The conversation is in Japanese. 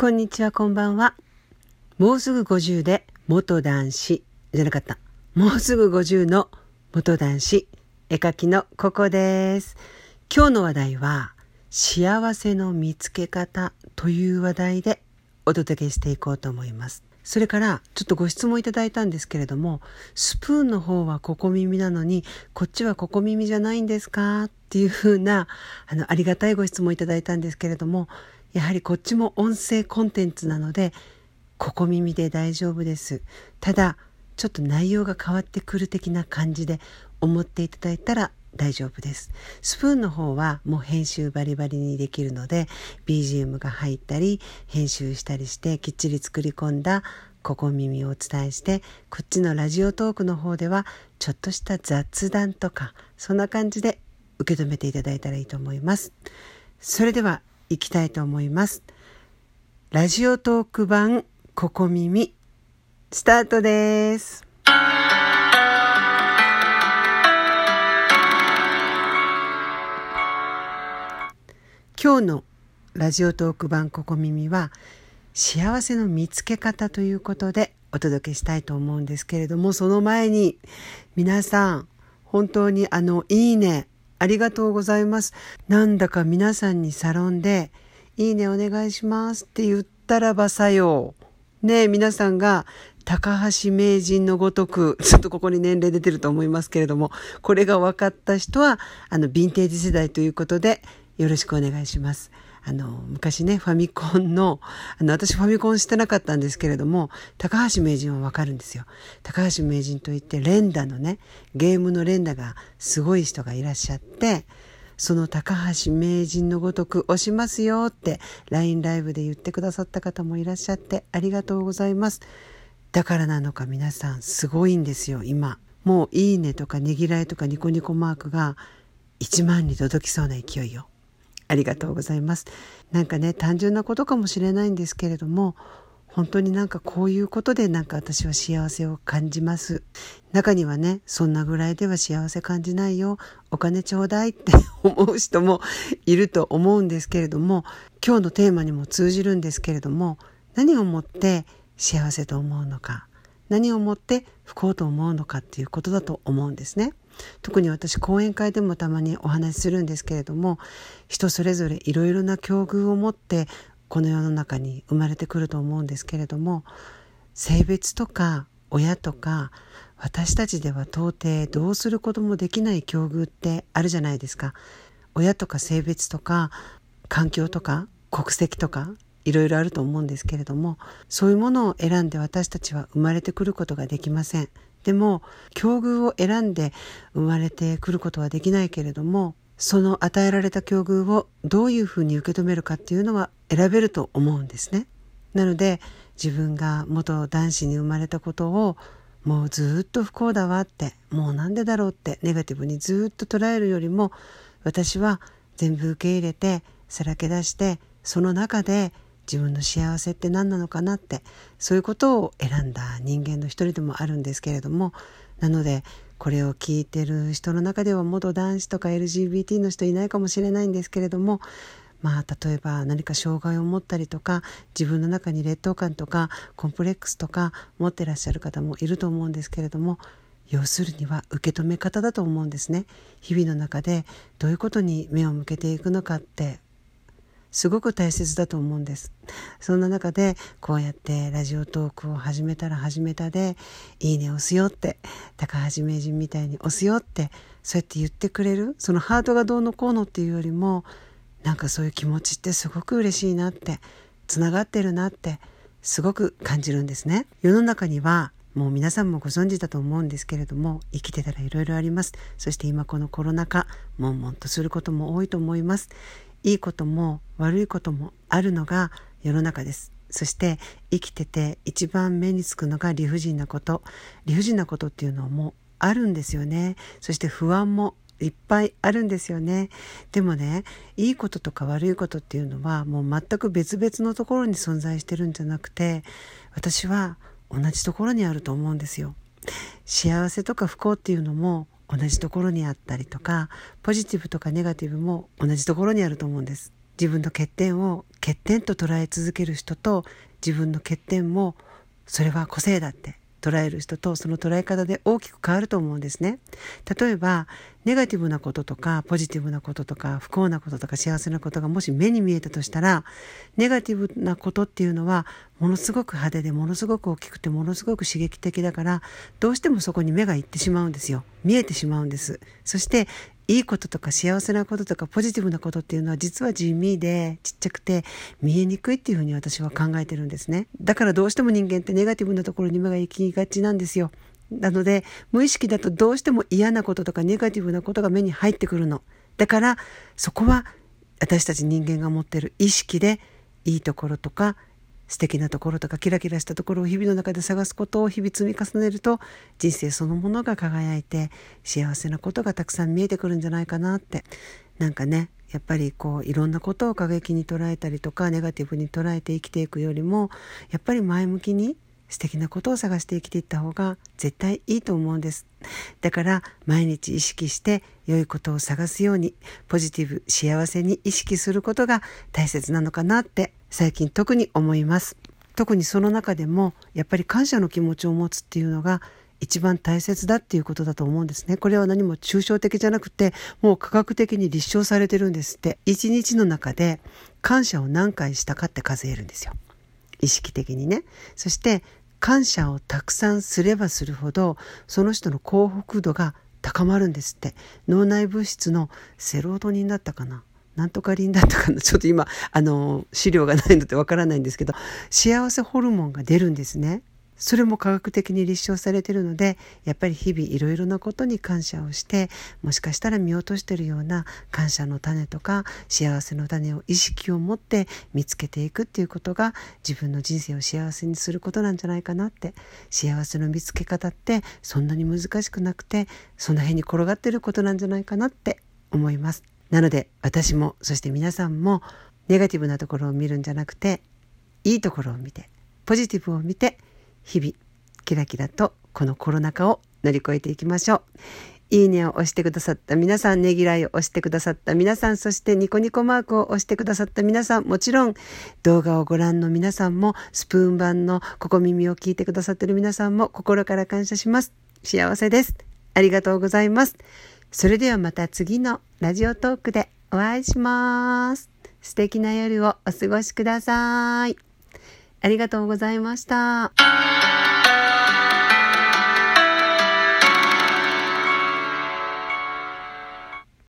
こんにちは、こんばんは。もうすぐ50で元男子じゃなかった。もうすぐ50の元男子絵描きのここです。今日の話題は幸せの見つけ方という話題でお届けしていこうと思います。それからちょっとご質問いただいたんですけれども、スプーンの方はここ耳なのに、こっちはここ耳じゃないんですか？っていうふうな、あの、ありがたいご質問いただいたんですけれども、やはりこっちも音声コンテンツなので、ここ耳で大丈夫です。ただ、ちょっと内容が変わってくる的な感じで思っていただいたら大丈夫です。スプーンの方はもう編集バリバリにできるので BGM が入ったり編集したりしてきっちり作り込んだここ耳をお伝えしてこっちのラジオトークの方ではちょっとした雑談とかそんな感じで受け止めていただいたらいいと思います。それでは行きたいと思います。ラジオトーク版ここ耳スタートです。今日のラジオトーク版ここ耳は幸せの見つけ方ということでお届けしたいと思うんですけれどもその前に皆さん本当にあのいいねありがとうございます。なんだか皆さんにサロンで、いいねお願いしますって言ったらばさよう。ねえ、皆さんが、高橋名人のごとく、ちょっとここに年齢出てると思いますけれども、これが分かった人は、あの、ヴィンテージ世代ということで、よろしくお願いします。あの、昔ね、ファミコンの、あの、私ファミコンしてなかったんですけれども、高橋名人はわかるんですよ。高橋名人といって、連打のね、ゲームの連打がすごい人がいらっしゃって、その高橋名人のごとく押しますよって LINE ライブで言ってくださった方もいらっしゃってありがとうございます。だからなのか皆さんすごいんですよ、今。もういいねとかねぎらいとかニコニコマークが1万に届きそうな勢いよ。ありがとうございます。なんかね、単純なことかもしれないんですけれども、本当になんかこういうことでなんか私は幸せを感じます。中にはね、そんなぐらいでは幸せ感じないよ。お金ちょうだいって 思う人もいると思うんですけれども、今日のテーマにも通じるんですけれども、何をもって幸せと思うのか、何をもって不幸と思うのかっていうことだと思うんですね。特に私講演会でもたまにお話しするんですけれども人それぞれいろいろな境遇を持ってこの世の中に生まれてくると思うんですけれども性別とか親とか私たちでは到底どうすることもできない境遇ってあるじゃないですか。親とか性別とか環境とか国籍とかいろいろあると思うんですけれどもそういうものを選んで私たちは生まれてくることができません。でも境遇を選んで生まれてくることはできないけれどもその与えられた境遇をどういうふうに受け止めるかっていうのは選べると思うんですね。なので自分が元男子に生まれたことをもうずっと不幸だわってもうなんでだろうってネガティブにずっと捉えるよりも私は全部受け入れてさらけ出してその中で自分の幸せって何なのかなってそういうことを選んだ人間の一人でもあるんですけれどもなのでこれを聞いてる人の中では元男子とか LGBT の人いないかもしれないんですけれどもまあ例えば何か障害を持ったりとか自分の中に劣等感とかコンプレックスとか持ってらっしゃる方もいると思うんですけれども要するには受け止め方だと思うんですね。日々の中でどういうことに目を向けていくのかってすごく大切だと思うんです。そんな中でこうやってラジオトークを始めたら始めたでいいね押すよって高橋名人みたいに押すよってそうやって言ってくれるそのハートがどうのこうのっていうよりもなんかそういう気持ちってすごく嬉しいなってつながってるなってすごく感じるんですね。世の中にはもう皆さんもご存知だと思うんですけれども生きてたらいろいろあります。そして今このコロナ禍悶々とすることも多いと思います。いいことも悪いこともあるのが世の中です。そして生きてて一番目につくのが理不尽なこと。理不尽なことっていうのはもうあるんですよね。そして不安もいっぱいあるんですよね。でもね、いいこととか悪いことっていうのはもう全く別々のところに存在してるんじゃなくて、私は同じところにあると思うんですよ。幸せとか不幸っていうのも同じところにあったりとかポジティブとかネガティブも同じところにあると思うんです。自分の欠点を欠点と捉え続ける人と自分の欠点もそれは個性だって捉える人とその捉え方で大きく変わると思うんですね。例えばネガティブなこととかポジティブなこととか不幸なこととか幸せなことがもし目に見えたとしたらネガティブなことっていうのはものすごく派手でものすごく大きくてものすごく刺激的だからどうしてもそこに目がいってしまうんですよ見えてしまうんですそしていいこととか幸せなこととかポジティブなことっていうのは実は地味でちっちゃくて見えにくいっていうふうに私は考えてるんですね。だからどうしても人間ってネガティブなところに目が行きがちなんですよ。なので無意識だとどうしても嫌なこととかネガティブなことが目に入ってくるの。だからそこは私たち人間が持ってる意識でいいところとか素敵なところとかキラキラしたところを日々の中で探すことを日々積み重ねると人生そのものが輝いて幸せなことがたくさん見えてくるんじゃないかなって。なんかねやっぱりこういろんなことを過激に捉えたりとかネガティブに捉えて生きていくよりもやっぱり前向きに素敵なことを探して生きていった方が絶対いいと思うんですだから毎日意識して良いことを探すようにポジティブ幸せに意識することが大切なのかなって最近特に思います特にその中でもやっぱり感謝の気持ちを持つっていうのが一番大切だっていうことだと思うんですね。これは何も抽象的じゃなくて、もう科学的に立証されてるんですって。一日の中で感謝を何回したかって数えるんですよ。意識的にね。そして感謝をたくさんすればするほど、その人の幸福度が高まるんですって。脳内物質のセロトニンだったかな？なんとかリンだったかな？ちょっと今あの資料がないのでわからないんですけど幸せホルモンが出るんですね。それも科学的に立証されているのでやっぱり日々いろいろなことに感謝をしてもしかしたら見落としているような感謝の種とか幸せの種を意識を持って見つけていくっていうことが自分の人生を幸せにすることなんじゃないかなって幸せの見つけ方ってそんなに難しくなくてその辺に転がってることなんじゃないかなって思います。なので私もそして皆さんもネガティブなところを見るんじゃなくていいところを見てポジティブを見て日々キラキラとこのコロナ禍を乗り越えていきましょう。いいねを押してくださった皆さん、ねぎらいを押してくださった皆さん、そしてニコニコマークを押してくださった皆さん、もちろん動画をご覧の皆さんも、スプーン版のここ耳を聞いてくださっている皆さんも心から感謝します。幸せです。ありがとうございます。それではまた次のラジオトークでお会いします。素敵な夜をお過ごしください。ありがとうございました。